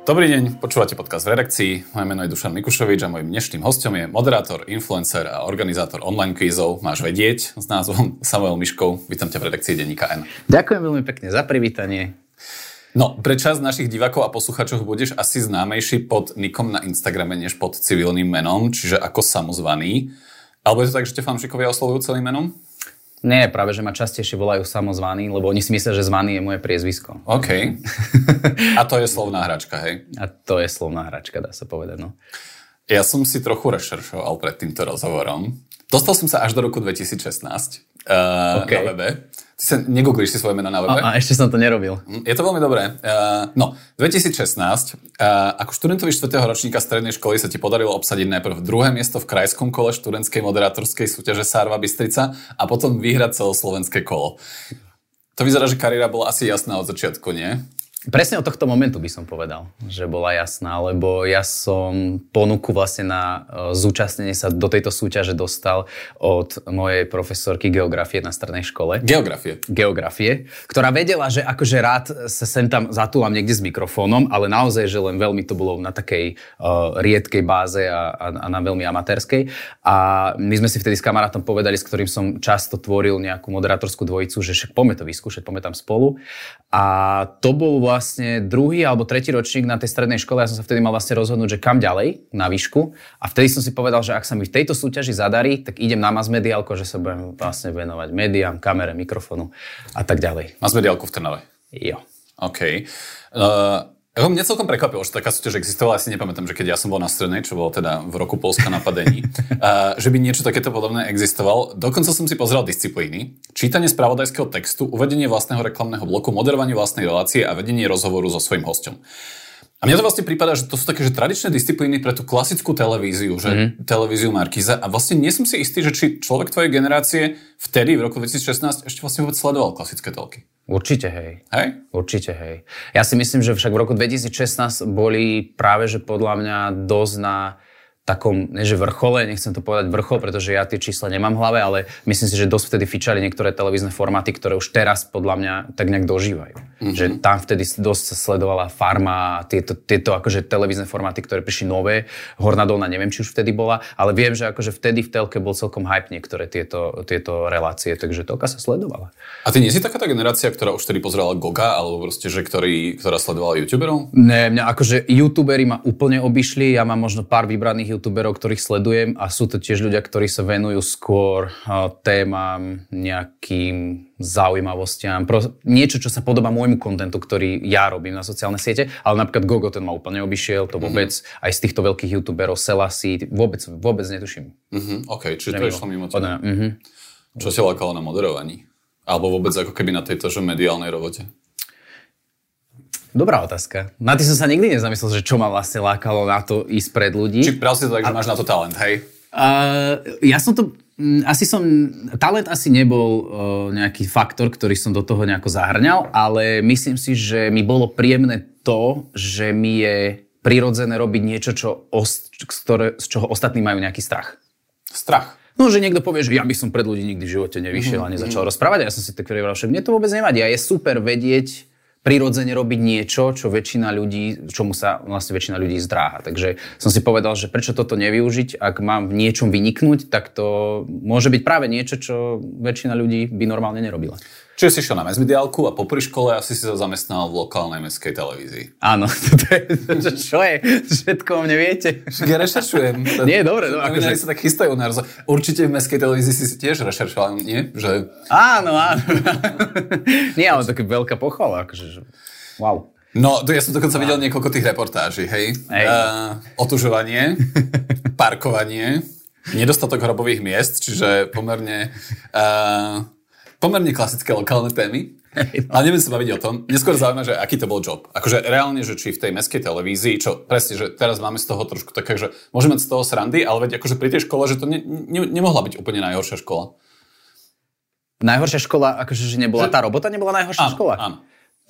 Dobrý deň, počúvate podcast v redakcii. Moje meno je Dušan Mikušovič a môjim dnešným hostom je moderátor, influencer a organizátor online kvízov Máš vedieť s názvom Samuel Miškov. Vítam ťa v redakcii Denníka N. Ďakujem veľmi pekne za privítanie. No, pre čas našich divákov a posluchačov budeš asi známejší pod nikom na Instagrame než pod civilným menom, čiže ako samozvaný. Alebo je to tak, že te fanšikovia oslovujú celým menom? Nie, práve, že ma častejšie volajú samozvaný, lebo oni si myslia, že zvaný je moje priezvisko. OK. A to je slovná hračka, hej? A to je slovná hračka, dá sa povedať, no. Ja som si trochu rešeršoval pred týmto rozhovorom. Dostal som sa až do roku 2016 uh, okay. na webe. Ty sa negooglíš si svoje meno na webe? A, a ešte som to nerobil. Hm, je to veľmi dobré. Uh, no, 2016, uh, ako študentovi 4. ročníka strednej školy sa ti podarilo obsadiť najprv druhé miesto v krajskom kole študentskej moderátorskej súťaže Sárva Bystrica a potom vyhrať celoslovenské kolo. To vyzerá, že kariéra bola asi jasná od začiatku, nie? Presne od tohto momentu by som povedal, že bola jasná, lebo ja som ponuku vlastne na e, zúčastnenie sa do tejto súťaže dostal od mojej profesorky geografie na strednej škole. Geografie? Geografie, ktorá vedela, že akože rád sa sem tam zatúlam niekde s mikrofónom, ale naozaj, že len veľmi to bolo na takej uh, riedkej báze a, a, a na veľmi amatérskej. A my sme si vtedy s kamarátom povedali, s ktorým som často tvoril nejakú moderátorskú dvojicu, že však poďme to vyskúšať, poďme tam spolu. A to bol vlastne druhý alebo tretí ročník na tej strednej škole. Ja som sa vtedy mal vlastne rozhodnúť, že kam ďalej, na výšku. A vtedy som si povedal, že ak sa mi v tejto súťaži zadarí, tak idem na mass mediálko, že sa budem vlastne venovať médiám, kamere, mikrofonu a tak ďalej. Mass mediálku v Trnave? Jo. OK. Uh... Ja mňa celkom prekvapilo, že taká súťaž existovala, asi nepamätám, že keď ja som bol na strednej, čo bolo teda v roku Polska napadení, uh, že by niečo takéto podobné existovalo. Dokonca som si pozrel disciplíny, čítanie spravodajského textu, uvedenie vlastného reklamného bloku, moderovanie vlastnej relácie a vedenie rozhovoru so svojím hostom. A mne to vlastne prípada, že to sú také že tradičné disciplíny pre tú klasickú televíziu, že mm-hmm. televíziu Markiza. A vlastne nie som si istý, že či človek tvojej generácie vtedy, v roku 2016, ešte vlastne vôbec sledoval klasické telky. Určite hej. Hej? Určite hej. Ja si myslím, že však v roku 2016 boli práve, že podľa mňa dosť na takom, ne že vrchole, nechcem to povedať vrchol, pretože ja tie čísla nemám v hlave, ale myslím si, že dosť vtedy fičali niektoré televízne formáty, ktoré už teraz podľa mňa tak nejak dožívajú. Mm-hmm. Že tam vtedy dosť sa sledovala farma, tieto, tieto akože televízne formáty, ktoré prišli nové, Horná dolna, neviem, či už vtedy bola, ale viem, že akože vtedy v telke bol celkom hype niektoré tieto, tieto relácie, takže telka sa sledovala. A ty nie si taká tá generácia, ktorá už vtedy pozerala Goga, alebo proste, že ktorý, ktorá sledovala youtuberov? Ne, mňa akože youtuberi ma úplne obišli, ja mám možno pár vybraných youtuberov, ktorých sledujem a sú to tiež ľudia, ktorí sa venujú skôr témam, nejakým zaujímavostiam, pro, niečo, čo sa podobá môjmu kontentu, ktorý ja robím na sociálne siete, ale napríklad Gogo ten ma úplne obišiel, to vôbec mm-hmm. aj z týchto veľkých youtuberov, Selassie, vôbec, vôbec netuším. Mm-hmm, OK, čiže to išlo mimo teba. Mm-hmm. Čo si lákalo na moderovaní? Alebo vôbec ako keby na tejto mediálnej robote? Dobrá otázka. Na ty som sa nikdy nezamyslel, že čo ma vlastne lákalo na to ísť pred ľudí. Či bral si to tak, že máš na to talent, hej? Uh, ja som to... Asi som... Talent asi nebol uh, nejaký faktor, ktorý som do toho nejako zahrňal, ale myslím si, že mi bolo príjemné to, že mi je prirodzené robiť niečo, čo os, ktoré, z čoho ostatní majú nejaký strach. Strach? No, že niekto povie, že ja by som pred ľudí nikdy v živote nevyšiel mm-hmm. a nezačal mm-hmm. rozprávať. A ja som si tak povedal, že mne to vôbec nevadí. A je super vedieť, prirodzene robiť niečo, čo väčšina ľudí, čomu sa vlastne väčšina ľudí zdráha. Takže som si povedal, že prečo toto nevyužiť, ak mám v niečom vyniknúť, tak to môže byť práve niečo, čo väčšina ľudí by normálne nerobila. Čiže si šiel na mesmediálku a popri škole asi si sa zamestnal v lokálnej mestskej televízii. Áno, to je, čo je? Všetko o mne viete. Ja rešeršujem. Nie, dobre. No, akože... sa tak chystajú na rozho- Určite v mestskej televízii si tiež rešeršoval, nie? Že... Áno, áno. nie, ale také veľká pochvala. Akože, wow. No, to ja som dokonca videl niekoľko tých reportáží, hej? hej. Uh, otužovanie, parkovanie, nedostatok hrobových miest, čiže pomerne... Uh, pomerne klasické lokálne témy. Ale neviem sa baviť o tom. Neskôr zaujíma, že aký to bol job. Akože reálne, že či v tej meskej televízii, čo presne, že teraz máme z toho trošku také, že môžeme mať z toho srandy, ale veď akože pri tej škole, že to ne, ne, nemohla byť úplne najhoršia škola. Najhoršia škola, akože že nebola, že... tá robota nebola najhoršia áno, škola? Áno.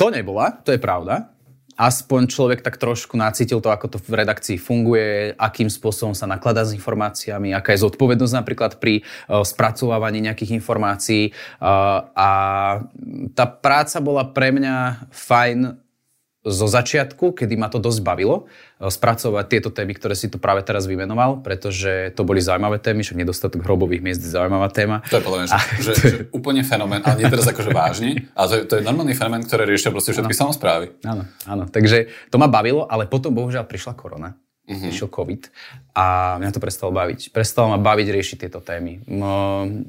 To nebola, to je pravda aspoň človek tak trošku nacítil to, ako to v redakcii funguje, akým spôsobom sa nakladá s informáciami, aká je zodpovednosť napríklad pri uh, spracovávaní nejakých informácií. Uh, a tá práca bola pre mňa fajn zo začiatku, kedy ma to dosť bavilo, e, spracovať tieto témy, ktoré si tu práve teraz vymenoval, pretože to boli zaujímavé témy, však nedostatok hrobových miest je zaujímavá téma. To je podľa mňa, že, že, že úplne fenomén, ale nie teraz akože vážne, ale to je, to je normálny fenomén, ktoré riešia proste všetky ano. samozprávy. Áno, áno, takže to ma bavilo, ale potom bohužiaľ prišla korona mm-hmm. išiel COVID a mňa to prestalo baviť. Prestalo ma baviť riešiť tieto témy.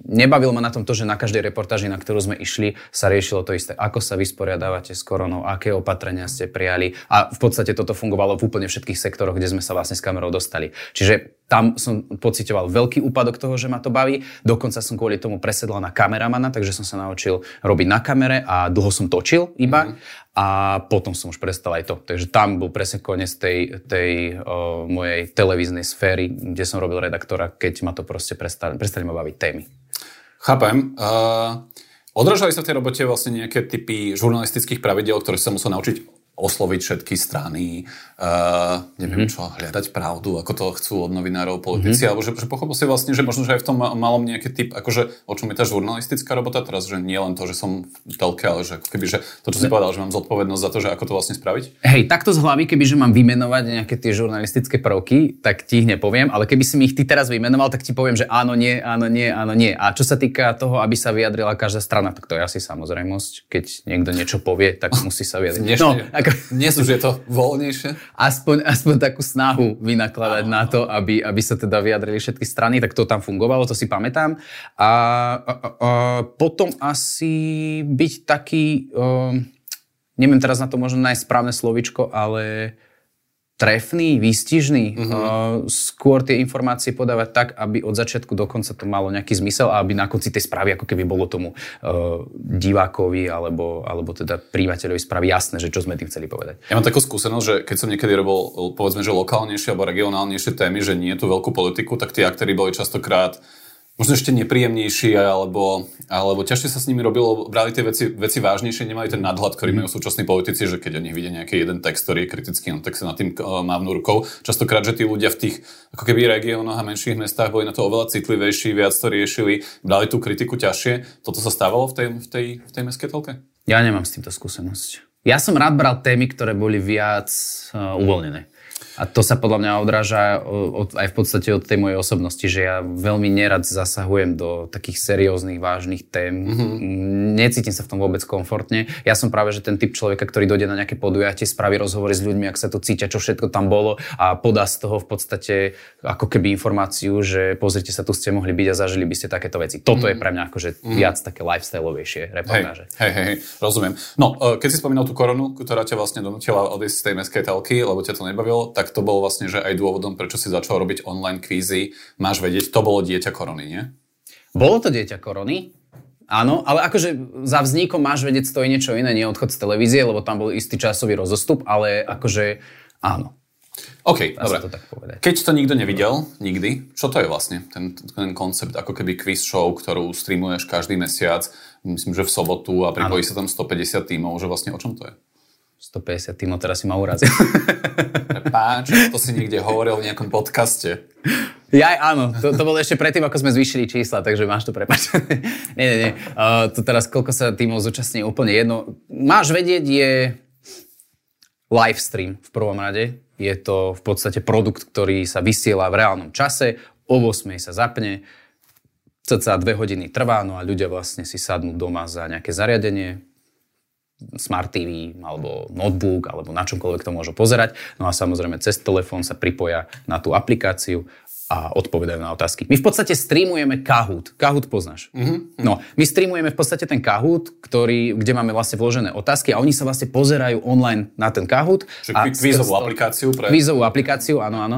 Nebavilo ma na tom to, že na každej reportáži, na ktorú sme išli, sa riešilo to isté. Ako sa vysporiadávate s koronou, aké opatrenia ste prijali. A v podstate toto fungovalo v úplne všetkých sektoroch, kde sme sa vlastne s kamerou dostali. Čiže tam som pocitoval veľký úpadok toho, že ma to baví. Dokonca som kvôli tomu presedla na kameramana, takže som sa naučil robiť na kamere a dlho som točil iba. Mm-hmm. A potom som už prestal aj to. Takže tam bol presne koniec tej, tej o, mojej televíznej sféry, kde som robil redaktora, keď ma to proste prestali, prestali ma baviť témy. Chápem. Uh, odrážali sa v tej robote vlastne nejaké typy žurnalistických pravidel, ktoré sa musel naučiť osloviť všetky strany, uh, neviem mm-hmm. čo, hľadať pravdu, ako to chcú od novinárov, politici, mm-hmm. alebo že, že pochopil si vlastne, že možno, že aj v tom malom nejaký typ, akože o čom je tá žurnalistická robota teraz, že nie len to, že som v telke, ale že keby, že to, čo si povedal, že mám zodpovednosť za to, že ako to vlastne spraviť? Hej, takto z hlavy, keby, že mám vymenovať nejaké tie žurnalistické prvky, tak ti ich nepoviem, ale keby si mi ich ty teraz vymenoval, tak ti poviem, že áno, nie, áno, nie, áno, nie. A čo sa týka toho, aby sa vyjadrila každá strana, tak to je asi samozrejmosť. Keď niekto niečo povie, tak musí sa vyjadriť. No, ako, dnes už je to voľnejšie? Aspoň, aspoň takú snahu vynakladať na to, aby, aby sa teda vyjadrili všetky strany, tak to tam fungovalo, to si pamätám. A, a, a potom asi byť taký, um, neviem teraz na to možno nájsť správne slovičko, ale trefný, výstižný, uh-huh. uh, skôr tie informácie podávať tak, aby od začiatku do konca to malo nejaký zmysel a aby na konci tej správy ako keby bolo tomu uh, divákovi alebo, alebo teda príjimateľovi správy jasné, že čo sme tým chceli povedať. Ja mám takú skúsenosť, že keď som niekedy robil povedzme, že lokálnejšie alebo regionálnejšie témy, že nie je tu veľkú politiku, tak tí aktéry boli častokrát možno ešte nepríjemnejší, alebo, alebo ťažšie sa s nimi robilo, brali tie veci, veci vážnejšie, nemali ten nadhľad, ktorý majú súčasní politici, že keď o nich vidia nejaký jeden text, ktorý je kritický, no tak sa nad tým uh, mávnu rukou. Častokrát, že tí ľudia v tých ako keby regiónoch a menších mestách boli na to oveľa citlivejší, viac to riešili, brali tú kritiku ťažšie. Toto sa stávalo v tej, v tej, v tej mestskej telke? Ja nemám s týmto skúsenosť. Ja som rád bral témy, ktoré boli viac uh, uvoľnené. A to sa podľa mňa odráža od, aj v podstate od tej mojej osobnosti, že ja veľmi nerad zasahujem do takých serióznych, vážnych tém. Mm-hmm. Necítim sa v tom vôbec komfortne. Ja som práve že ten typ človeka, ktorý dojde na nejaké podujatie, spraví rozhovory s ľuďmi, ak sa to cítia, čo všetko tam bolo a podá z toho v podstate ako keby informáciu, že pozrite sa, tu ste mohli byť a zažili by ste takéto veci. Toto mm-hmm. je pre mňa akože mm-hmm. viac také lifestyleovejšie reportáže. Hej, hej, hej, rozumiem. No, e, keď si spomínal tú koronu, ktorá ťa vlastne donútila odísť z tej meskej telky, lebo ťa to nebavilo, tak to bolo vlastne, že aj dôvodom, prečo si začal robiť online kvízy, máš vedieť, to bolo dieťa korony, nie? Bolo to dieťa korony, Áno, ale akože za vznikom máš vedieť stojí niečo iné, nie odchod z televízie, lebo tam bol istý časový rozostup, ale akože áno. OK, Dá dobre. To tak povedať. Keď to nikto nevidel, nikdy, čo to je vlastne ten, ten koncept, ako keby quiz show, ktorú streamuješ každý mesiac, myslím, že v sobotu a pripojí sa tam 150 tímov, že vlastne o čom to je? 150 tímov, teraz si ma urazil. Páč, to si niekde hovoril v nejakom podcaste. Ja, áno, to, to bolo ešte predtým, ako sme zvýšili čísla, takže máš to prepač. nie, nie, nie. Uh, to teraz, koľko sa tímov zúčastní, úplne jedno. Máš vedieť, je live stream v prvom rade. Je to v podstate produkt, ktorý sa vysiela v reálnom čase. O 8 sa zapne, cca dve hodiny trvá, no a ľudia vlastne si sadnú doma za nejaké zariadenie, Smart TV alebo notebook alebo na čomkoľvek to môžu pozerať. No a samozrejme cez telefón sa pripoja na tú aplikáciu a odpovedajú na otázky. My v podstate streamujeme Kahoot. Kahoot poznáš. Mm-hmm. No, my streamujeme v podstate ten Kahoot, ktorý, kde máme vlastne vložené otázky a oni sa vlastne pozerajú online na ten Kahoot. Čiže kvízovú aplikáciu pre... Kvízovú aplikáciu, áno, áno.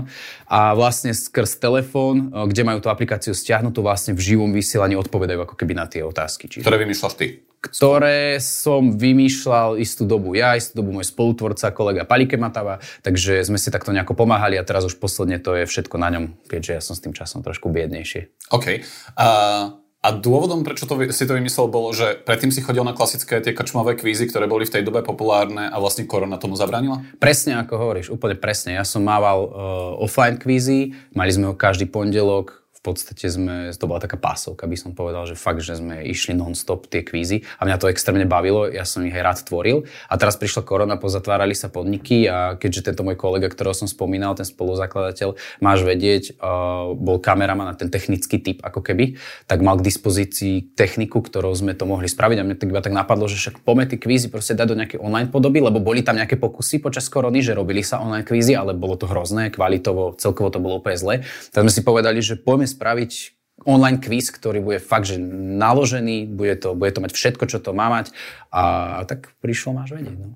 A vlastne skrz telefón, kde majú tú aplikáciu stiahnutú, vlastne v živom vysielaní odpovedajú ako keby na tie otázky. Čiže... Ktoré vymýšľaš ty? Ktoré som vymýšľal istú dobu ja, istú dobu môj spolutvorca, kolega Palike Matava, takže sme si takto nejako pomáhali a teraz už posledne to je všetko na ňom, keďže ja som s tým časom trošku biednejší. OK. Uh... A dôvodom, prečo to, si to vymyslel, bolo, že predtým si chodil na klasické tie kačmové kvízy, ktoré boli v tej dobe populárne a vlastne korona tomu zabránila? Presne ako hovoríš, úplne presne. Ja som mával uh, offline kvízy, mali sme ho každý pondelok podstate sme, to bola taká pásovka, by som povedal, že fakt, že sme išli non-stop tie kvízy a mňa to extrémne bavilo, ja som ich aj rád tvoril a teraz prišla korona, pozatvárali sa podniky a keďže tento môj kolega, ktorého som spomínal, ten spoluzakladateľ, máš vedieť, bol kameraman a ten technický typ ako keby, tak mal k dispozícii techniku, ktorou sme to mohli spraviť a mne tak iba tak napadlo, že však poďme tie kvízy proste dať do nejakej online podoby, lebo boli tam nejaké pokusy počas korony, že robili sa online kvízy, ale bolo to hrozné, kvalitovo, celkovo to bolo úplne zle. Tak sme si povedali, že poďme spraviť online quiz, ktorý bude fakt, že naložený, bude to, bude to mať všetko, čo to má mať a, a tak prišlo máš vedieť. No.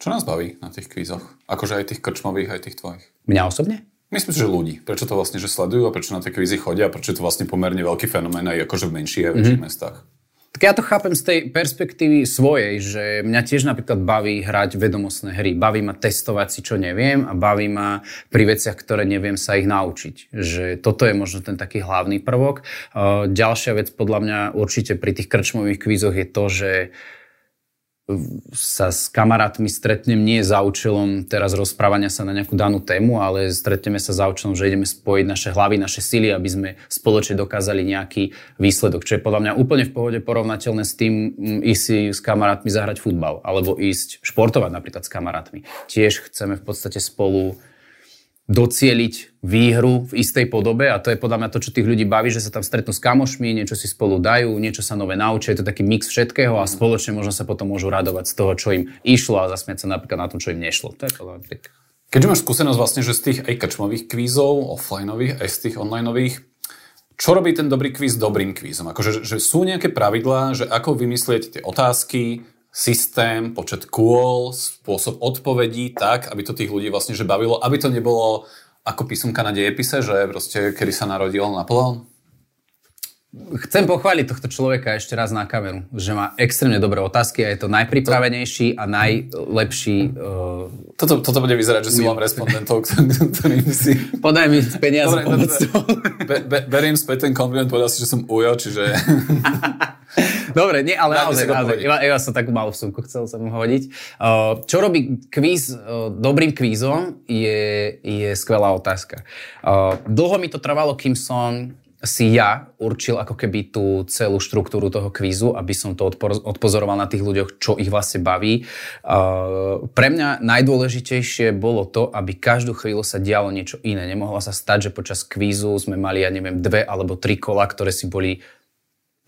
Čo nás baví na tých kvízoch? Akože aj tých krčmových, aj tých tvojich? Mňa osobne? Myslím si, že ľudí. Prečo to vlastne, že sledujú a prečo na tie kvízy chodia a prečo je to vlastne pomerne veľký fenomén aj akože v menších a väčších mm-hmm. mestách? Tak ja to chápem z tej perspektívy svojej, že mňa tiež napríklad baví hrať vedomostné hry. Baví ma testovať si, čo neviem a baví ma pri veciach, ktoré neviem sa ich naučiť. Že toto je možno ten taký hlavný prvok. Ďalšia vec podľa mňa určite pri tých krčmových kvízoch je to, že sa s kamarátmi stretnem nie za účelom teraz rozprávania sa na nejakú danú tému, ale stretneme sa za účelom, že ideme spojiť naše hlavy, naše sily, aby sme spoločne dokázali nejaký výsledok. Čo je podľa mňa úplne v pohode porovnateľné s tým mm, ísť si s kamarátmi zahrať futbal alebo ísť športovať napríklad s kamarátmi. Tiež chceme v podstate spolu docieliť výhru v istej podobe a to je podľa mňa to, čo tých ľudí baví, že sa tam stretnú s kamošmi, niečo si spolu dajú, niečo sa nové naučia, je to taký mix všetkého a spoločne možno sa potom môžu radovať z toho, čo im išlo a zasmiať sa napríklad na tom, čo im nešlo. To je podľa mňa tak. Keďže máš skúsenosť vlastne, že z tých aj krčmových kvízov, offlineových, aj z tých onlineových, čo robí ten dobrý kvíz dobrým kvízom? Akože, že sú nejaké pravidlá, že ako vymyslieť tie otázky, systém, počet kôl, spôsob odpovedí tak, aby to tých ľudí vlastne že bavilo, aby to nebolo ako písomka na dejepise, že proste kedy sa narodil Napoleon? Chcem pochváliť tohto človeka ešte raz na kameru, že má extrémne dobré otázky a je to najpripravenejší a najlepší... Uh, toto, toto bude vyzerať, že si mám respondentov, ktorým si... Podaj mi peniaze. Dobre, be, be, beriem späť ten kompliment, povedal si, že som ujo, čiže... Dobre, nie, ale naozaj, naozaj iba, iba som takú malú sumku chcel som hodiť. Uh, čo robí kvíz uh, dobrým kvízom, je, je skvelá otázka. Uh, dlho mi to trvalo, kým som si ja určil ako keby tú celú štruktúru toho kvízu, aby som to odpozoroval na tých ľuďoch, čo ich vlastne baví. Uh, pre mňa najdôležitejšie bolo to, aby každú chvíľu sa dialo niečo iné. Nemohlo sa stať, že počas kvízu sme mali, ja neviem, dve alebo tri kola, ktoré si boli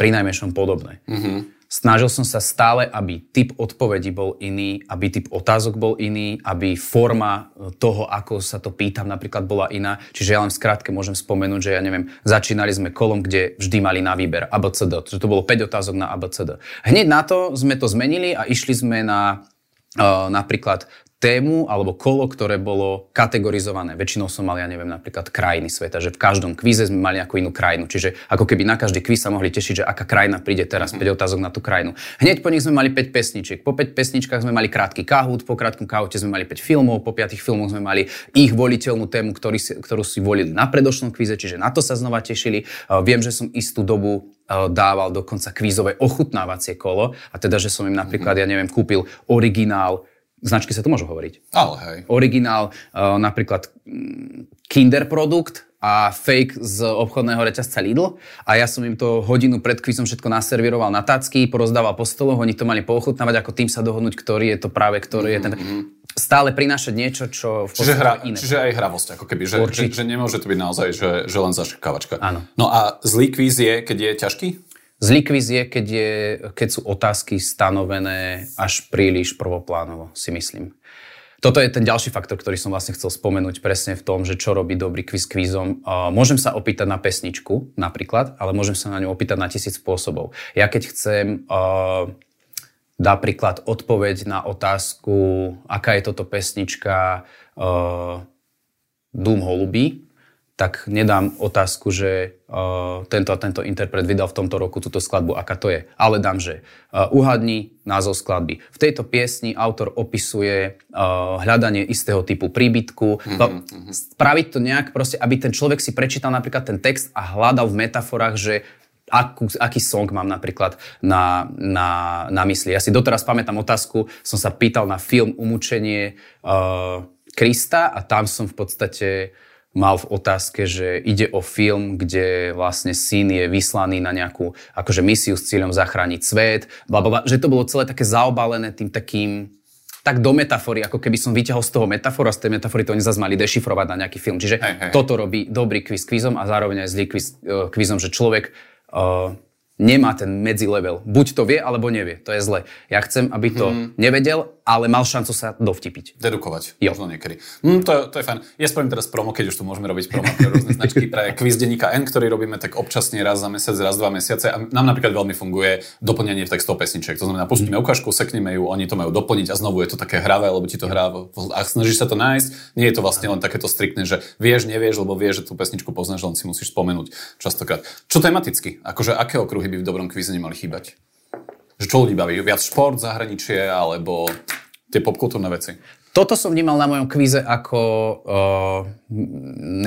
pri najmenšom podobné. Mm-hmm. Snažil som sa stále, aby typ odpovedí bol iný, aby typ otázok bol iný, aby forma e, toho, ako sa to pýtam, napríklad bola iná. Čiže ja len skrátke môžem spomenúť, že ja neviem, začínali sme kolom, kde vždy mali na výber ABCD, že to bolo 5 otázok na ABCD. Hneď na to sme to zmenili a išli sme na Uh, napríklad tému alebo kolo, ktoré bolo kategorizované. Väčšinou som mal, ja neviem, napríklad krajiny sveta, že v každom kvíze sme mali nejakú inú krajinu. Čiže ako keby na každý kvíz sa mohli tešiť, že aká krajina príde teraz, 5 otázok na tú krajinu. Hneď po nich sme mali 5 pesničiek. Po 5 pesničkách sme mali krátky kahút, po krátkom kahúte sme mali 5 filmov, po 5 filmoch sme mali ich voliteľnú tému, ktorý si, ktorú si volili na predošlom kvíze, čiže na to sa znova tešili. Viem, že som istú dobu dával dokonca kvízové ochutnávacie kolo a teda, že som im napríklad, ja neviem, kúpil originál značky sa to môžu hovoriť. Ale hej. Originál, uh, napríklad mm, Kinder produkt a fake z obchodného reťazca Lidl a ja som im to hodinu pred kvizom všetko naserviroval na tacky, porozdával po stoloch, oni to mali poochutnávať, ako tým sa dohodnúť, ktorý je to práve, ktorý mm-hmm. je ten... Mhm. Stále prinášať niečo, čo v čiže, hra, iné. čiže aj hravosť, ako keby, že, že, že nemôže to byť naozaj, že, že len zaškávačka. Áno. No a zlý kvíz je, keď je ťažký? Zlý kvíz je keď, je, keď sú otázky stanovené až príliš prvoplánovo, si myslím. Toto je ten ďalší faktor, ktorý som vlastne chcel spomenúť presne v tom, že čo robí dobrý kvízom. Uh, môžem sa opýtať na pesničku napríklad, ale môžem sa na ňu opýtať na tisíc spôsobov. Ja keď chcem uh, napríklad odpoveď na otázku, aká je toto pesnička uh, Dům holubí, tak nedám otázku, že uh, tento a tento interpret vydal v tomto roku túto skladbu, aká to je. Ale dám, že uh, uhadni názov skladby. V tejto piesni autor opisuje uh, hľadanie istého typu príbytku. Mm-hmm. Spraviť to nejak proste, aby ten človek si prečítal napríklad ten text a hľadal v metaforách, že akú, aký song mám napríklad na, na, na mysli. Ja si doteraz pamätám otázku, som sa pýtal na film Umúčenie uh, Krista a tam som v podstate mal v otázke, že ide o film, kde vlastne syn je vyslaný na nejakú akože misiu s cieľom zachrániť svet, bla, bla, bla, že to bolo celé také zaobalené tým takým tak do metafory, ako keby som vyťahol z toho metaforu a z tej metafory to oni zase mali dešifrovať na nejaký film. Čiže hej, hej. toto robí dobrý quiz quizom a zároveň aj zlý quiz uh, quizom, že človek uh, nemá ten level. Buď to vie, alebo nevie. To je zle. Ja chcem, aby to hmm. nevedel, ale mal šancu sa dovtipiť. Dedukovať. Jo. Možno niekedy. Hm, to, to je fajn. Ja spravím teraz promo, keď už tu môžeme robiť promo pre rôzne značky pre quiz denníka N, ktorý robíme tak občasne raz za mesiac, raz dva mesiace. A nám napríklad veľmi funguje doplnenie textov pesniček. To znamená, pustíme hmm. ukážku, sekneme ju, oni to majú doplniť a znovu je to také hravé, lebo ti to hrá a snažíš sa to nájsť. Nie je to vlastne len takéto striktné, že vieš, nevieš, lebo vieš, že tú pesničku poznáš, len si musíš spomenúť častokrát. Čo tematicky? Akože aké okruhy by v dobrom kvíze nemali chýbať? Že čo ľudí baví? Viac šport, zahraničie alebo tie popkultúrne veci? Toto som vnímal na mojom kvíze ako uh,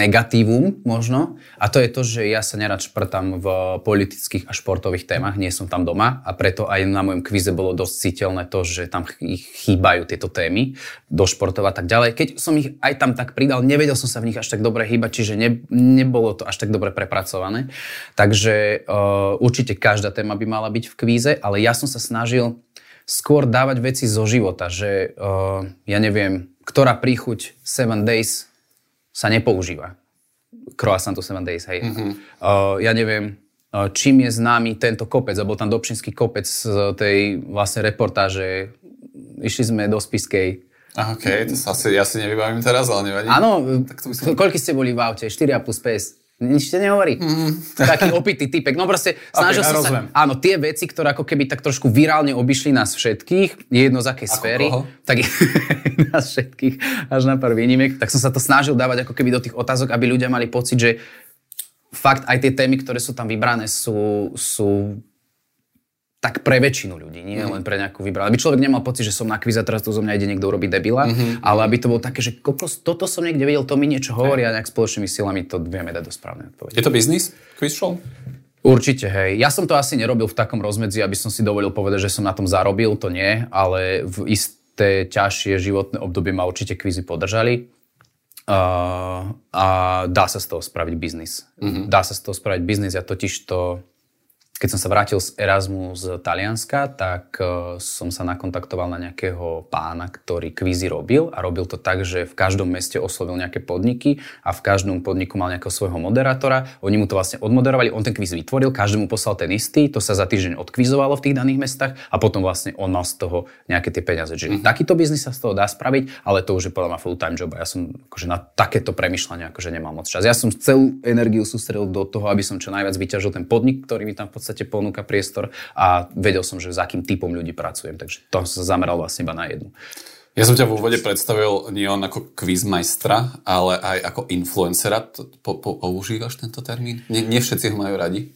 negatívum možno. A to je to, že ja sa nerad šprtám v politických a športových témach, nie som tam doma a preto aj na mojom kvíze bolo dosť citeľné to, že tam chýbajú tieto témy do športov a tak ďalej. Keď som ich aj tam tak pridal, nevedel som sa v nich až tak dobre hýbať, čiže ne, nebolo to až tak dobre prepracované. Takže uh, určite každá téma by mala byť v kvíze, ale ja som sa snažil skôr dávať veci zo života, že uh, ja neviem, ktorá príchuť 7 days sa nepoužíva. Croissant to 7 days, hej. Mm-hmm. Uh, ja neviem, uh, čím je známy tento kopec, alebo tam Dobšinský kopec z tej vlastne reportáže. Išli sme do Spiskej, OK, to sa asi, ja si nevybavím teraz, ale nevadí. Áno, tak to by som... koľko ste boli v aute? 4 plus 5. Nič te nehovorí. Mm. Taký opitý typek. No proste snažil okay, som sa... Áno, tie veci, ktoré ako keby tak trošku virálne obišli nás všetkých, je jedno z akej ako sféry. Koho? Tak nás všetkých, až na pár výnimiek. Tak som sa to snažil dávať ako keby do tých otázok, aby ľudia mali pocit, že fakt aj tie témy, ktoré sú tam vybrané, sú, sú tak pre väčšinu ľudí, nie mm. len pre nejakú vybranú. Aby človek nemal pocit, že som na kvíze, teraz tu zo mňa ide niekto urobiť debila, mm-hmm. ale aby to bolo také, že kokos, toto som niekde videl, to mi niečo hovorí a nejak spoločnými silami to vieme dať do správnej odpovede. Je to biznis, quiz show? Určite, hej. Ja som to asi nerobil v takom rozmedzi, aby som si dovolil povedať, že som na tom zarobil, to nie, ale v isté ťažšie životné obdobie ma určite kvízy podržali. Uh, a dá sa z toho spraviť biznis. Mm-hmm. Dá sa z toho spraviť biznis, ja totiž to keď som sa vrátil z Erasmu z Talianska, tak uh, som sa nakontaktoval na nejakého pána, ktorý kvízy robil a robil to tak, že v každom meste oslovil nejaké podniky a v každom podniku mal nejakého svojho moderátora. Oni mu to vlastne odmoderovali, on ten kvíz vytvoril, každému poslal ten istý, to sa za týždeň odkvizovalo v tých daných mestách a potom vlastne on mal z toho nejaké tie peniaze. Čiže mm-hmm. takýto biznis sa z toho dá spraviť, ale to už je podľa mňa full-time job a ja som akože na takéto premyšľanie akože nemal moc čas. Ja som celú energiu sústredil do toho, aby som čo najviac vyťažil ten podnik, ktorý mi tam v podstate ponúka priestor a vedel som, že s akým typom ľudí pracujem, takže to som sa zameral vlastne iba na jednu. Ja som ťa v úvode predstavil nie len ako quizmajstra, ale aj ako influencera. Po, po, používaš tento termín? Nie, nie všetci ho majú radi?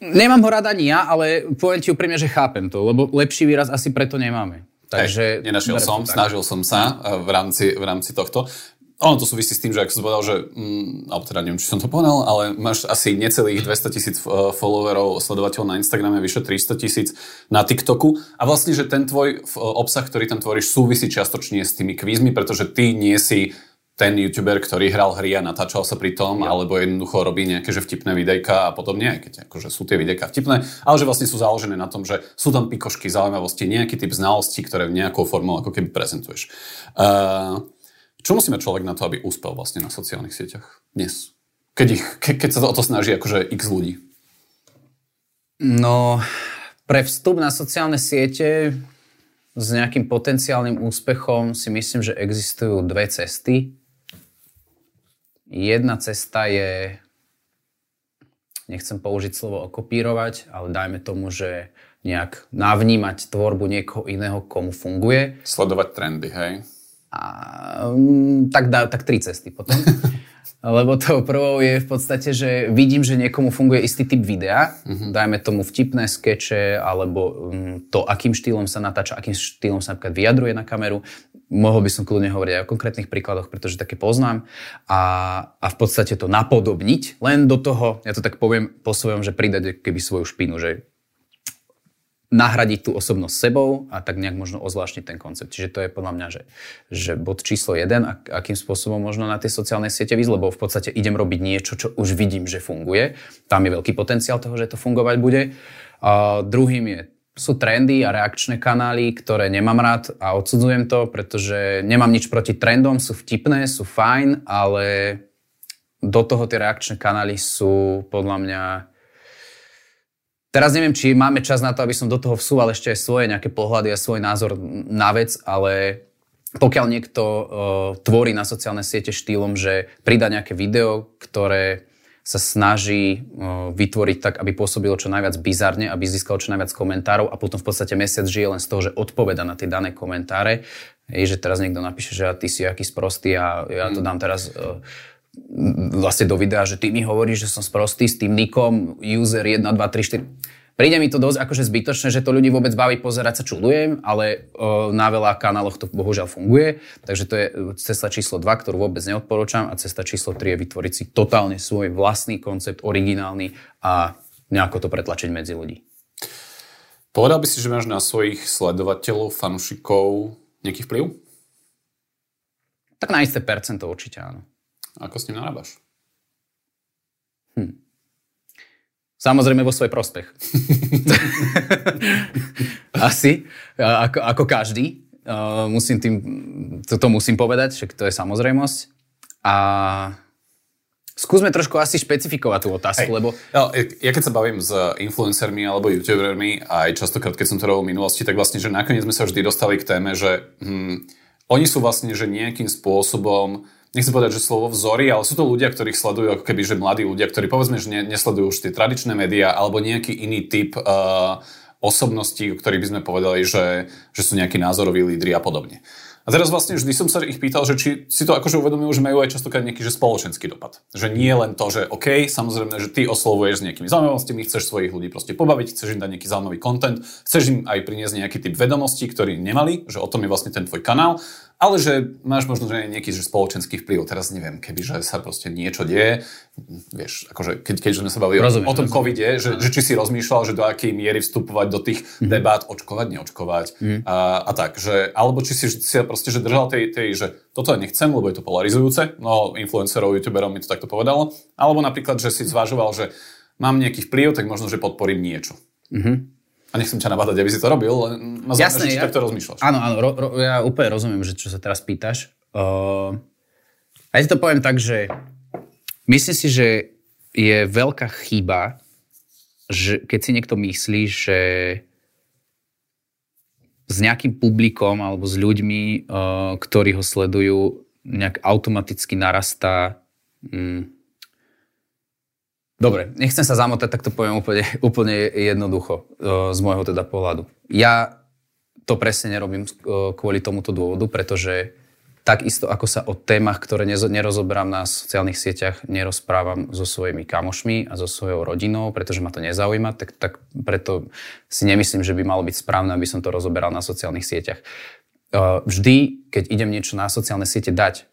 Nemám ho rada ani ja, ale poviem ti úprimne, že chápem to, lebo lepší výraz asi preto nemáme. Takže... Hey, nenašiel som, snažil som sa eh, v rámci, v rámci tohto. Ono to súvisí s tým, že ak som povedal, že, mm, alebo teda neviem, či som to povedal, ale máš asi necelých 200 tisíc eh, followerov, sledovateľov na Instagrame, vyše 300 tisíc na TikToku a vlastne, že ten tvoj obsah, ktorý tam tvoríš, súvisí čiastočne s tými kvízmi, pretože ty nie si ten youtuber, ktorý hral hry a natáčal sa pri tom, ja. alebo jednoducho robí nejaké že vtipné videjka a podobne, aj keď akože sú tie videjka vtipné, ale že vlastne sú založené na tom, že sú tam pikošky, zaujímavosti, nejaký typ znalostí, ktoré v nejakou formou ako keby prezentuješ. Uh, čo musí mať človek na to, aby úspel vlastne na sociálnych sieťach dnes? Keď, ich, ke, keď sa to o to snaží akože x ľudí. No, pre vstup na sociálne siete s nejakým potenciálnym úspechom si myslím, že existujú dve cesty. Jedna cesta je, nechcem použiť slovo okopírovať, ale dajme tomu, že nejak navnímať tvorbu niekoho iného, komu funguje. Sledovať trendy, hej? A, um, tak, dá, tak tri cesty potom. Lebo to prvou je v podstate, že vidím, že niekomu funguje istý typ videa, uh-huh. dajme tomu vtipné skeče, alebo um, to, akým štýlom sa natáča, akým štýlom sa napríklad vyjadruje na kameru. Mohol by som kľudne hovoriť aj o konkrétnych príkladoch, pretože také poznám. A, a v podstate to napodobniť, len do toho, ja to tak poviem po svojom, že pridať keby svoju špinu, že nahradiť tú osobnosť sebou a tak nejak možno ozvláštniť ten koncept. Čiže to je podľa mňa, že, že bod číslo jeden, ak, akým spôsobom možno na tie sociálne siete výsť, lebo v podstate idem robiť niečo, čo už vidím, že funguje. Tam je veľký potenciál toho, že to fungovať bude. A druhým je sú trendy a reakčné kanály, ktoré nemám rád a odsudzujem to, pretože nemám nič proti trendom, sú vtipné, sú fajn, ale do toho tie reakčné kanály sú podľa mňa Teraz neviem, či máme čas na to, aby som do toho vsúval ešte aj svoje nejaké pohľady a svoj názor na vec, ale pokiaľ niekto uh, tvorí na sociálne siete štýlom, že prida nejaké video, ktoré sa snaží uh, vytvoriť tak, aby pôsobilo čo najviac bizarne, aby získalo čo najviac komentárov a potom v podstate mesiac žije len z toho, že odpoveda na tie dané komentáre. Je, že teraz niekto napíše, že ty si aký sprostý a ja to mm. dám teraz uh, vlastne do videa, že ty mi hovoríš, že som sprostý s tým nikom user 1, 2, 3, 4. Príde mi to dosť akože zbytočné, že to ľudí vôbec baví pozerať sa, čudujem, ale o, na veľa kanáloch to bohužiaľ funguje. Takže to je cesta číslo 2, ktorú vôbec neodporúčam a cesta číslo 3 je vytvoriť si totálne svoj vlastný koncept, originálny a nejako to pretlačiť medzi ľudí. Povedal by si, že máš na svojich sledovateľov, fanúšikov nejaký vplyv? Tak na isté percento určite áno. Ako s ním narábaš? Hm. Samozrejme vo svoj prospech. Asi, ako, ako každý. Uh, musím tým, toto musím povedať, že to je samozrejmosť. A skúsme trošku asi špecifikovať tú otázku, Hej. lebo... No, ja keď sa bavím s influencermi alebo youtubermi, aj častokrát, keď som to robil v minulosti, tak vlastne, že nakoniec sme sa vždy dostali k téme, že hm, oni sú vlastne, že nejakým spôsobom nechcem povedať, že slovo vzory, ale sú to ľudia, ktorých sledujú ako keby, že mladí ľudia, ktorí povedzme, že nesledujú už tie tradičné médiá alebo nejaký iný typ uh, osobností, o ktorých by sme povedali, že, že sú nejakí názoroví lídry a podobne. A teraz vlastne vždy som sa ich pýtal, že či si to akože uvedomujú, že majú aj častokrát nejaký že spoločenský dopad. Že nie len to, že OK, samozrejme, že ty oslovuješ s nejakými zaujímavostiami, chceš svojich ľudí proste pobaviť, chceš im dať nejaký zaujímavý content, chceš im aj priniesť nejaký typ vedomostí, ktorý nemali, že o tom je vlastne ten tvoj kanál ale že máš možno že nejaký že spoločenský vplyv. Teraz neviem, keby že sa proste niečo deje, vieš, akože keď, keď sme sa bavili rozumiem, o tom rozumiem. covide, že, že či si rozmýšľal, že do akej miery vstupovať do tých mm-hmm. debát, očkovať, neočkovať mm-hmm. a, a tak, že, alebo či si, si proste že držal tej, tej, že toto ja nechcem, lebo je to polarizujúce, no influencerov, youtuberov mi to takto povedalo, alebo napríklad, že si zvažoval, že mám nejaký vplyv, tak možno, že podporím niečo. Mm-hmm. A nechcem ťa nabádať, aby si to robil, len ma zaujíma, či ja, takto rozmýšľaš. Áno, áno, ro, ro, ja úplne rozumiem, že čo sa teraz pýtaš. Uh, ja ti to poviem tak, že myslím si, že je veľká chyba, že keď si niekto myslí, že s nejakým publikom alebo s ľuďmi, uh, ktorí ho sledujú, nejak automaticky narastá um, Dobre, nechcem sa zamotať, tak to poviem úplne, úplne jednoducho z môjho teda pohľadu. Ja to presne nerobím kvôli tomuto dôvodu, pretože takisto ako sa o témach, ktoré nerozoberám na sociálnych sieťach, nerozprávam so svojimi kamošmi a so svojou rodinou, pretože ma to nezaujíma, tak, tak preto si nemyslím, že by malo byť správne, aby som to rozoberal na sociálnych sieťach. Vždy, keď idem niečo na sociálne siete dať,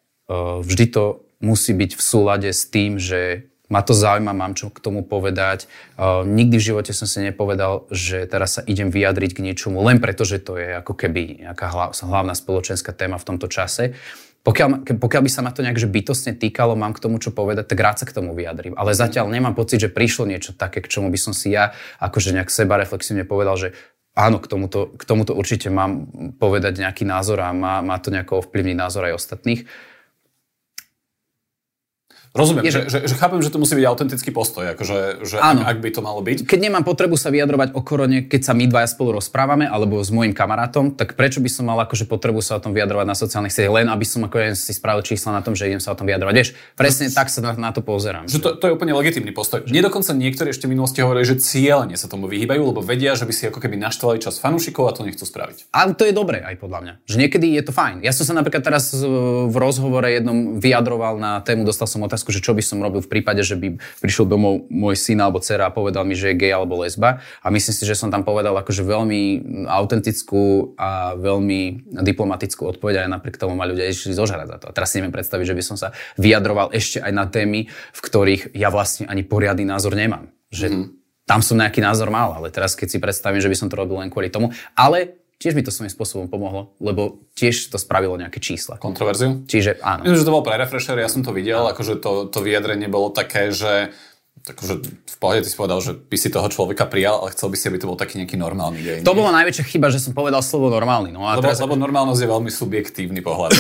vždy to musí byť v súlade s tým, že ma to zaujíma, mám čo k tomu povedať. Uh, nikdy v živote som si nepovedal, že teraz sa idem vyjadriť k niečomu, len preto, že to je ako keby nejaká hlavná spoločenská téma v tomto čase. Pokiaľ, pokiaľ by sa ma to nejak bytostne týkalo, mám k tomu čo povedať, tak rád sa k tomu vyjadrím. Ale zatiaľ nemám pocit, že prišlo niečo také, k čomu by som si ja akože nejak seba reflexívne povedal, že áno, k tomuto, k tomuto určite mám povedať nejaký názor a má, má to nejako ovplyvniť názor aj ostatných. Rozumiem, je, že, že, že chápem, že to musí byť autentický postoj, akože, že ak, ak by to malo byť. Keď nemám potrebu sa vyjadrovať o korone, keď sa my dvaja spolu rozprávame, alebo s môjim kamarátom, tak prečo by som mal akože potrebu sa o tom vyjadrovať na sociálnych sieťach, len aby som ako si spravil čísla na tom, že idem sa o tom vyjadrovať. Vieš, presne tak sa na, na to pozerám. Že to, to, je úplne legitímny postoj. Nie dokonca niektorí ešte v minulosti hovorili, že cieľene sa tomu vyhýbajú, lebo vedia, že by si ako keby naštvali čas fanúšikov a to nechcú spraviť. Ale to je dobré aj podľa mňa. Že niekedy je to fajn. Ja som sa napríklad teraz v rozhovore jednom vyjadroval na tému, dostal som otázku, že čo by som robil v prípade, že by prišiel domov môj syn alebo dcera a povedal mi, že je gay alebo lesba. A myslím si, že som tam povedal akože veľmi autentickú a veľmi diplomatickú odpoveď aj napriek tomu ma ľudia išli zožrať za to. A teraz si neviem predstaviť, že by som sa vyjadroval ešte aj na témy, v ktorých ja vlastne ani poriadny názor nemám. Že mm-hmm tam som nejaký názor mal, ale teraz keď si predstavím, že by som to robil len kvôli tomu, ale tiež mi to svojím spôsobom pomohlo, lebo tiež to spravilo nejaké čísla. Kontroverziu? Čiže áno. Myslím, že to bol pre refresher, ja som to videl, akože to, to vyjadrenie bolo také, že takže v pohode ty si povedal, že by si toho človeka prijal, ale chcel by si, aby to bol taký nejaký normálny deň. To bola najväčšia chyba, že som povedal slovo normálny. No a lebo, teraz... lebo normálnosť je veľmi subjektívny pohľad.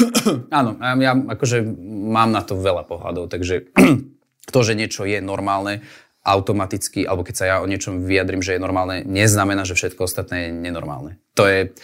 Áno, ja akože mám na to veľa pohľadov, takže to, že niečo je normálne, automaticky, alebo keď sa ja o niečom vyjadrím, že je normálne, neznamená, že všetko ostatné je nenormálne. To je,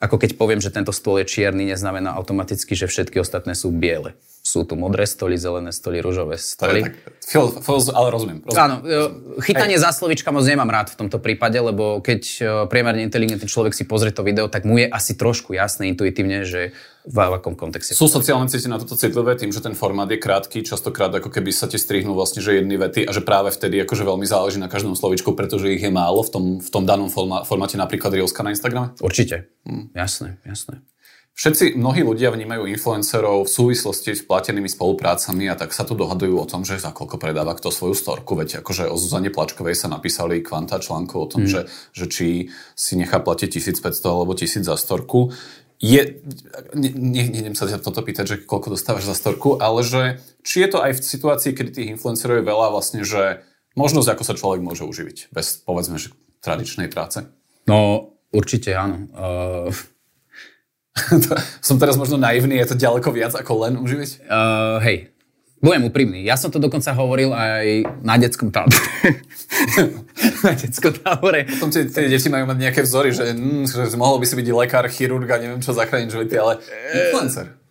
ako keď poviem, že tento stôl je čierny, neznamená automaticky, že všetky ostatné sú biele. Sú tu modré stoly, zelené stoly, rúžové stoly. To je tak, ale rozumiem. rozumiem. Áno, e, chytanie za slovička moc nemám rád v tomto prípade, lebo keď e, priemerne inteligentný človek si pozrie to video, tak mu je asi trošku jasné intuitívne, že v akom kontexte. Sú sociálne siete na toto citlivé tým, že ten formát je krátky, častokrát ako keby sa ti strihnú vlastne, že jedny vety a že práve vtedy akože veľmi záleží na každom slovičku, pretože ich je málo v tom, v tom danom formáte, napríklad Reelska na Instagrame? Určite. Hm. Jasné, jasné. Všetci, mnohí ľudia vnímajú influencerov v súvislosti s platenými spoluprácami a tak sa tu dohadujú o tom, že za koľko predáva kto svoju storku. Veď akože o Zuzane Plačkovej sa napísali kvanta článkov o tom, mm. že, že či si nechá platiť 1500 alebo 1000 za storku. Je, ne, ne, sa ťa toto pýtať, že koľko dostávaš za storku, ale že či je to aj v situácii, kedy tých influencerov je veľa vlastne, že možnosť, ako sa človek môže uživiť bez, povedzme, že tradičnej práce? No, určite áno. Uh som teraz možno naivný, je to ďaleko viac ako len uživiť? Uh, hej, budem úprimný. Ja som to dokonca hovoril aj na detskom tábore. na detskom tábore. Potom tie, tie deti majú mať nejaké vzory, že, mm, že mohol by si byť lekár, chirurg a neviem čo zachrániť životy, ale influencer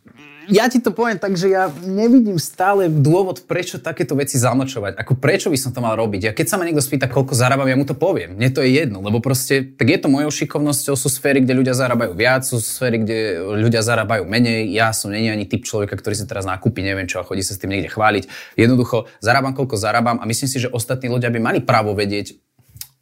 ja ti to poviem tak, že ja nevidím stále dôvod, prečo takéto veci zamlčovať. Ako prečo by som to mal robiť? Ja keď sa ma niekto spýta, koľko zarábam, ja mu to poviem. Mne to je jedno, lebo proste, tak je to mojou šikovnosťou, sú sféry, kde ľudia zarábajú viac, sú sféry, kde ľudia zarábajú menej. Ja som není ani typ človeka, ktorý si teraz nákupí, neviem čo, a chodí sa s tým niekde chváliť. Jednoducho, zarábam, koľko zarábam a myslím si, že ostatní ľudia by mali právo vedieť,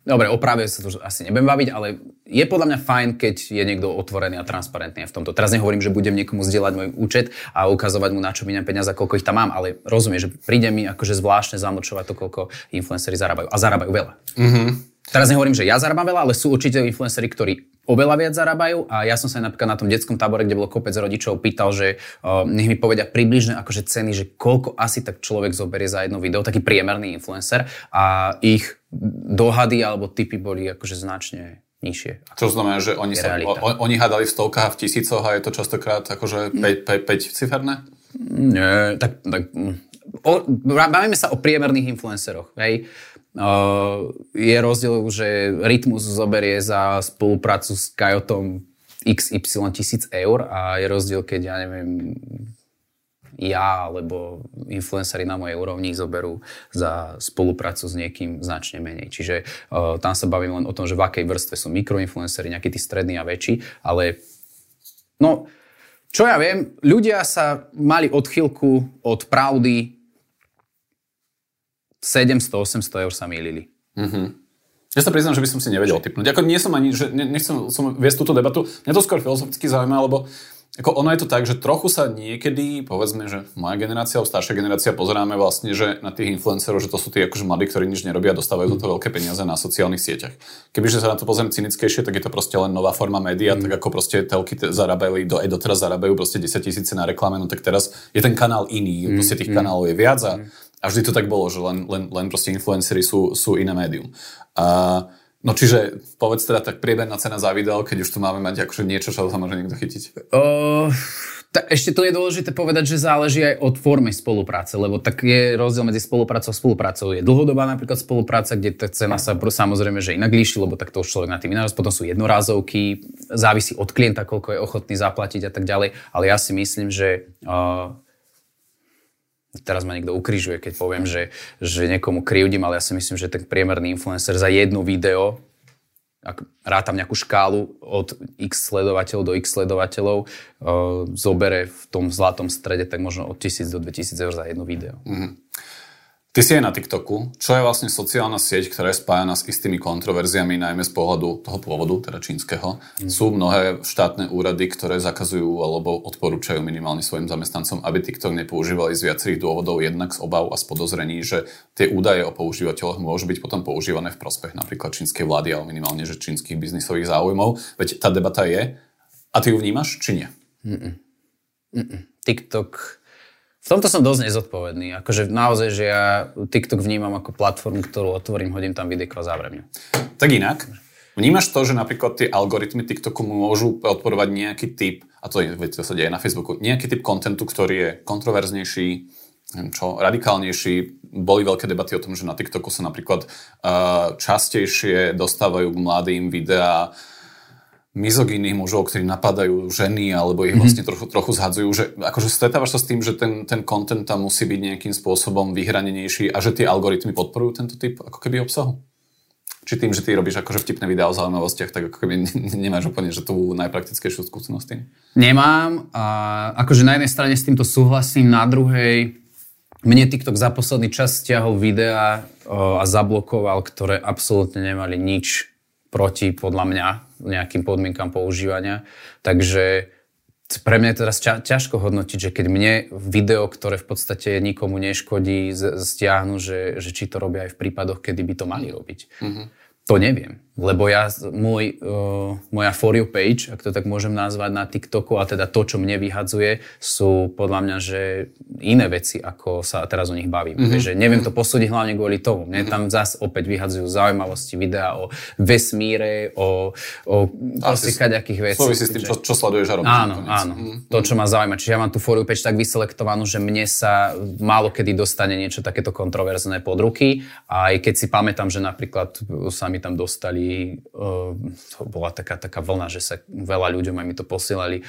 Dobre, o práve sa to asi nebudem baviť, ale je podľa mňa fajn, keď je niekto otvorený a transparentný v tomto. Teraz nehovorím, že budem niekomu zdieľať môj účet a ukazovať mu, na čo miniam peniaze koľko ich tam mám, ale rozumiem, že príde mi akože zvláštne zamlčovať to, koľko influenceri zarábajú. A zarábajú veľa. Mm-hmm. Teraz nehovorím, že ja zarábam veľa, ale sú určite influenceri, ktorí oveľa viac zarábajú a ja som sa napríklad na tom detskom tábore, kde bolo kopec rodičov, pýtal, že uh, nech mi povedia približne akože ceny, že koľko asi tak človek zoberie za jedno video, taký priemerný influencer a ich dohady alebo typy boli akože značne nižšie. Čo znamená, že oni, sa, o, oni hádali v stovkách a v tisícoch a je to častokrát akože 5, 5, 5 ciferné? Nie, tak, tak o, bavíme sa o priemerných influenceroch. Hej? Uh, je rozdiel, že Rytmus zoberie za spoluprácu s Kajotom XY tisíc eur a je rozdiel, keď ja neviem, ja alebo influenceri na mojej úrovni zoberú za spoluprácu s niekým značne menej. Čiže uh, tam sa bavím len o tom, že v akej vrstve sú mikroinfluenceri, nejakí tí strední a väčší, ale no, čo ja viem, ľudia sa mali odchylku od pravdy 700-800 eur sa mýlili. Mm-hmm. Ja sa priznám, že by som si nevedel typnúť. Ako nie som ani, že nechcem som viesť túto debatu. Mňa to skôr filozoficky zaujíma, lebo ako ono je to tak, že trochu sa niekedy, povedzme, že moja generácia alebo staršia generácia pozeráme vlastne, že na tých influencerov, že to sú tí akože mladí, ktorí nič nerobia a dostávajú za to veľké peniaze na sociálnych sieťach. Kebyže sa na to pozriem cynickejšie, tak je to proste len nová forma média, mm. tak ako proste telky zarábali, do, aj doteraz zarábajú proste 10 tisíce na reklame, no tak teraz je ten kanál iný, mm. proste tých mm. kanálov je viac a mm a vždy to tak bolo, že len, len, len proste influencery sú, sú iné médium. A, no čiže povedz teda tak prieberná cena za video, keď už tu máme mať akože niečo, čo sa môže niekto chytiť. Uh, tak ešte tu je dôležité povedať, že záleží aj od formy spolupráce, lebo tak je rozdiel medzi spoluprácou a spoluprácou. Je dlhodobá napríklad spolupráca, kde tá cena sa samozrejme, že inak líši, lebo tak to už človek na tým ináč. Potom sú jednorázovky, závisí od klienta, koľko je ochotný zaplatiť a tak ďalej. Ale ja si myslím, že uh, teraz ma niekto ukrižuje, keď poviem, že, že niekomu krivdím, ale ja si myslím, že ten priemerný influencer za jedno video, ak rátam nejakú škálu od x sledovateľov do x sledovateľov, uh, zobere v tom zlatom strede tak možno od 1000 do 2000 eur za jedno video. Mm-hmm. Ty si aj na TikToku, čo je vlastne sociálna sieť, ktorá je spájana s istými kontroverziami, najmä z pohľadu toho pôvodu, teda čínskeho. Mm. Sú mnohé štátne úrady, ktoré zakazujú alebo odporúčajú minimálne svojim zamestnancom, aby TikTok nepoužívali z viacerých dôvodov, jednak z obav a z podozrení, že tie údaje o používateľoch môžu byť potom používané v prospech napríklad čínskej vlády alebo minimálne že čínskych biznisových záujmov. Veď tá debata je. A ty ju vnímaš, či nie? Mm-mm. Mm-mm. TikTok v tomto som dosť nezodpovedný. Akože naozaj, že ja TikTok vnímam ako platformu, ktorú otvorím, hodím tam videjko a zavriem Tak inak, vnímaš to, že napríklad tie algoritmy TikToku môžu odporovať nejaký typ, a to, je, to sa deje na Facebooku, nejaký typ kontentu, ktorý je kontroverznejší, čo, radikálnejší. Boli veľké debaty o tom, že na TikToku sa napríklad uh, častejšie dostávajú k mladým videá mizogínnych mužov, ktorí napadajú ženy alebo ich mhm. vlastne trochu, trochu zhadzujú, že akože stretávaš sa s tým, že ten, ten content tam musí byť nejakým spôsobom vyhranenejší a že tie algoritmy podporujú tento typ ako keby obsahu? Či tým, že ty robíš akože vtipné videá o zaujímavostiach, tak ako keby nemáš úplne, že tú najpraktickejšiu skúsenosť tým? Nemám. A akože na jednej strane s týmto súhlasím, na druhej mne TikTok za posledný čas stiahol videá a zablokoval, ktoré absolútne nemali nič proti, podľa mňa, nejakým podmienkam používania. Takže pre mňa je teraz ťažko hodnotiť, že keď mne video, ktoré v podstate nikomu neškodí, stiahnu, že, že či to robia aj v prípadoch, kedy by to mali robiť. Mm-hmm. To neviem, lebo ja, môj, uh, moja For You page, ak to tak môžem nazvať na TikToku, a teda to, čo mne vyhadzuje, sú podľa mňa, že iné veci, ako sa teraz o nich bavím. Mm-hmm. Že neviem to posúdiť hlavne kvôli tomu. Mne mm-hmm. tam zase opäť vyhadzujú zaujímavosti, videa o vesmíre, o, o proste kaďakých vecí. Súvisí s tým, čo, čo sleduješ a robíš. Áno, áno. Mm-hmm. To, čo ma zaujíma. Čiže ja mám tú For You page tak vyselektovanú, že mne sa málo kedy dostane niečo takéto kontroverzné pod ruky. A aj keď si pamätám, že napríklad sa mi tam dostali, uh, to bola taká, taká vlna, že sa veľa ľuďom aj mi to posielali,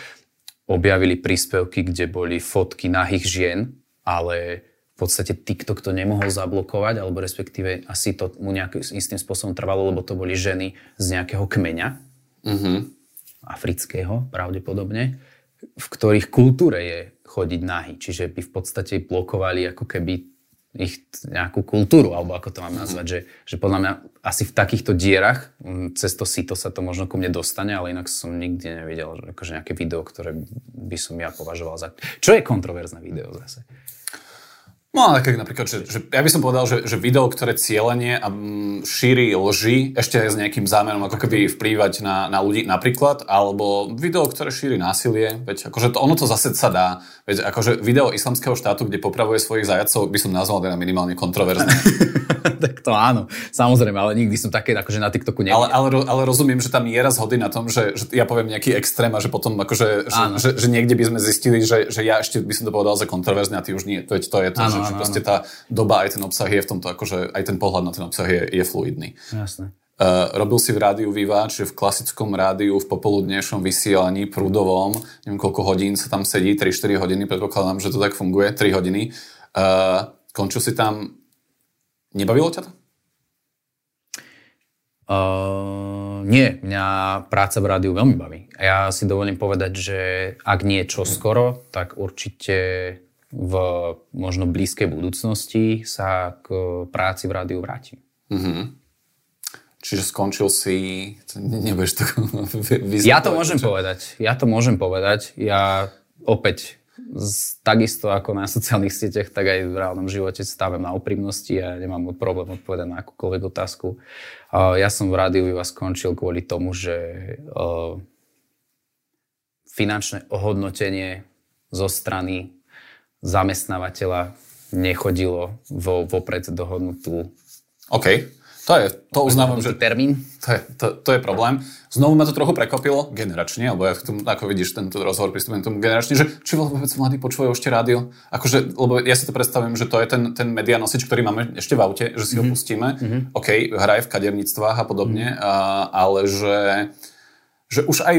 objavili príspevky, kde boli fotky nahých žien, ale v podstate TikTok to nemohol zablokovať, alebo respektíve asi to mu nejakým istým spôsobom trvalo, lebo to boli ženy z nejakého kmeňa, mm-hmm. afrického pravdepodobne, v ktorých kultúre je chodiť nahy. Čiže by v podstate blokovali ako keby ich nejakú kultúru, alebo ako to mám nazvať, že, že podľa mňa asi v takýchto dierach, cez to sito sa to možno ku mne dostane, ale inak som nikdy nevidel že akože nejaké video, ktoré by som ja považoval za... Čo je kontroverzné video zase? No ale keď napríklad, že, že ja by som povedal, že, že video, ktoré cieľenie a mm, šíri lži, ešte aj s nejakým zámerom ako keby vplývať na, na ľudí napríklad, alebo video, ktoré šíri násilie, veď akože to, ono to zase sa dá, veď akože video islamského štátu, kde popravuje svojich zajacov, by som nazval teda minimálne kontroverzné. tak to áno, samozrejme, ale nikdy som také akože na TikToku nevidel. Ale, ale, ale rozumiem, že tam je raz hody na tom, že, že ja poviem nejaký extrém a že potom akože, že, že, že, niekde by sme zistili, že, že ja ešte by som to povedal za kontroverzné a ty už nie, to je to, je to áno, že áno, že proste tá doba aj ten obsah je v tomto, akože aj ten pohľad na ten obsah je, je fluidný. Jasné. Uh, robil si v rádiu Viva, čiže v klasickom rádiu v popoludnejšom vysielaní prúdovom, neviem koľko hodín sa tam sedí, 3-4 hodiny, predpokladám, že to tak funguje, 3 hodiny. Uh, končil si tam, nebavilo ťa to? Uh, nie, mňa práca v rádiu veľmi baví. A ja si dovolím povedať, že ak nie čo skoro, tak určite v možno blízkej budúcnosti sa k práci v rádiu vrátim. Mm-hmm. Čiže skončil si... Nebudeš to vyzvať, Ja to môžem čo? povedať. Ja to môžem povedať. Ja opäť z, takisto ako na sociálnych sieťach, tak aj v reálnom živote stavím na úprimnosti a nemám problém odpovedať na akúkoľvek otázku. Uh, ja som v rádiu vás skončil kvôli tomu, že uh, finančné ohodnotenie zo strany zamestnávateľa nechodilo vo vopred dohodnutú OK. To je, to uznávam, že... Termín? To je, to, to je problém. Znovu ma to trochu prekvapilo, generačne, alebo ja tomu, ako vidíš tento rozhovor pristupujem tomu generačne, že či vôbec mladí počúvajú ešte rádio. Akože, lebo ja si to predstavím, že to je ten, ten medianosič, ktorý máme ešte v aute, že si mm-hmm. ho pustíme. Mm-hmm. OK, hraje v kaderníctvách a podobne, mm-hmm. a, ale že že už aj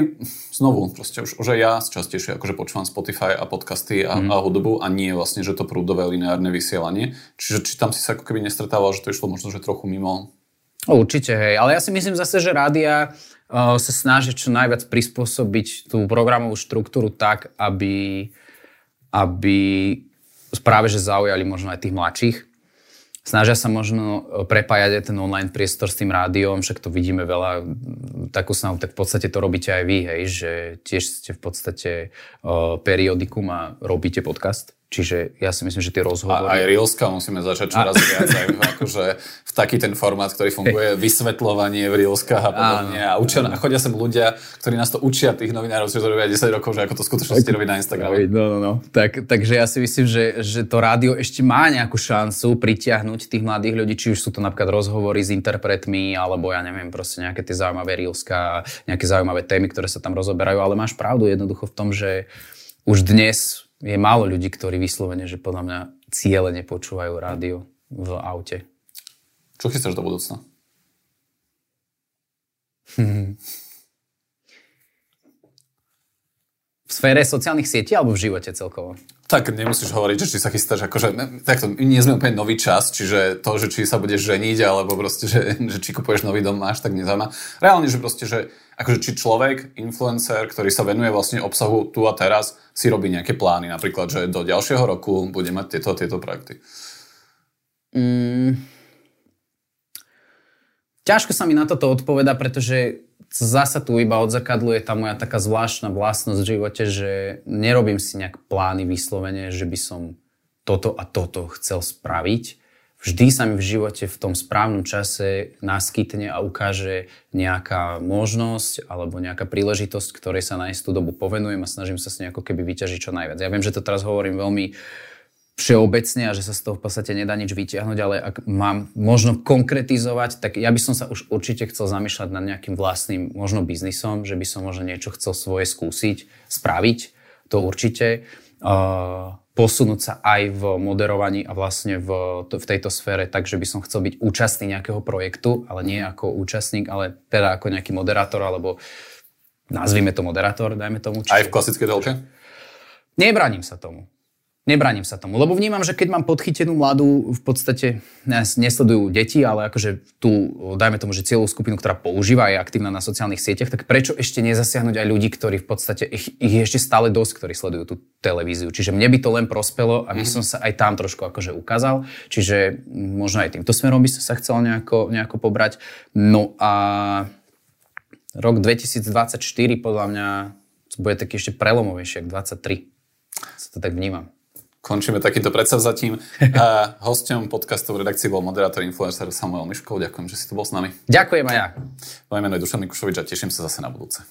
znovu, proste už, už aj ja častejšie akože počúvam Spotify a podcasty a, mm. a hudbu a nie vlastne, že to prúdové lineárne vysielanie. Čiže či tam si sa ako keby nestretával, že to išlo možno, že trochu mimo? Určite, hej. Ale ja si myslím zase, že rádia uh, sa snažia čo najviac prispôsobiť tú programovú štruktúru tak, aby, aby práve že zaujali možno aj tých mladších. Snažia sa možno prepájať aj ten online priestor s tým rádiom, však to vidíme veľa, takú snahu, tak v podstate to robíte aj vy, hej, že tiež ste v podstate uh, periodikum a robíte podcast. Čiže ja si myslím, že tie rozhovory... A aj Reelska musíme začať čoraz a... viac, aj akože v taký ten formát, ktorý funguje, vysvetľovanie v Reelskách a podobne. A, učia, a chodia sem ľudia, ktorí nás to učia, tých novinárov, čo to robia 10 rokov, že ako to skutočnosti robí na Instagrame. No, no, no. Tak, takže ja si myslím, že, že to rádio ešte má nejakú šancu pritiahnuť tých mladých ľudí, či už sú to napríklad rozhovory s interpretmi, alebo ja neviem, proste nejaké tie zaujímavé Reelska, nejaké zaujímavé témy, ktoré sa tam rozoberajú, ale máš pravdu jednoducho v tom, že už dnes je málo ľudí, ktorí vyslovene, že podľa mňa ciele nepočúvajú rádio v aute. Čo chystáš do budúcna? v sfére sociálnych sietí alebo v živote celkovo? Tak nemusíš hovoriť, že či sa chystáš, akože, takto, nie sme úplne nový čas, čiže to, že či sa budeš ženiť, alebo proste, že, že či kupuješ nový dom máš, tak nezaujíma. Reálne, že proste, že akože či človek, influencer, ktorý sa venuje vlastne obsahu tu a teraz, si robí nejaké plány, napríklad, že do ďalšieho roku bude mať tieto tieto projekty. Mm. Ťažko sa mi na toto odpoveda, pretože zasa tu iba odzakadluje tá moja taká zvláštna vlastnosť v živote, že nerobím si nejak plány vyslovene, že by som toto a toto chcel spraviť vždy sa mi v živote v tom správnom čase naskytne a ukáže nejaká možnosť alebo nejaká príležitosť, ktorej sa na istú dobu povenujem a snažím sa s nejako keby vyťažiť čo najviac. Ja viem, že to teraz hovorím veľmi všeobecne a že sa z toho v podstate nedá nič vyťahnuť, ale ak mám možno konkretizovať, tak ja by som sa už určite chcel zamýšľať nad nejakým vlastným možno biznisom, že by som možno niečo chcel svoje skúsiť, spraviť, to určite. Uh, posunúť sa aj v moderovaní a vlastne v, v tejto sfére tak, že by som chcel byť účastný nejakého projektu, ale nie ako účastník, ale teda ako nejaký moderátor, alebo nazvime to moderátor, dajme tomu. Čiže... Aj v klasickej telke? Nebraním sa tomu. Nebraním sa tomu, lebo vnímam, že keď mám podchytenú mladú, v podstate nás nesledujú deti, ale akože tu, dajme tomu, že cieľovú skupinu, ktorá používa a je aktívna na sociálnych sieťach, tak prečo ešte nezasiahnuť aj ľudí, ktorí v podstate, ich, ich je ešte stále dosť, ktorí sledujú tú televíziu. Čiže mne by to len prospelo, aby mm. som sa aj tam trošku akože ukázal. Čiže možno aj týmto smerom by som sa chcel nejako, nejako pobrať. No a rok 2024 podľa mňa bude taký ešte prelomovejší, ako 23. Sa to tak vnímam. Končíme takýmto predsavzatím. A hosťom podcastu v redakcii bol moderátor influencer Samuel Miškov. Ďakujem, že si tu bol s nami. Ďakujem aj ja. Moje meno je Dušan Mikušovič a teším sa zase na budúce.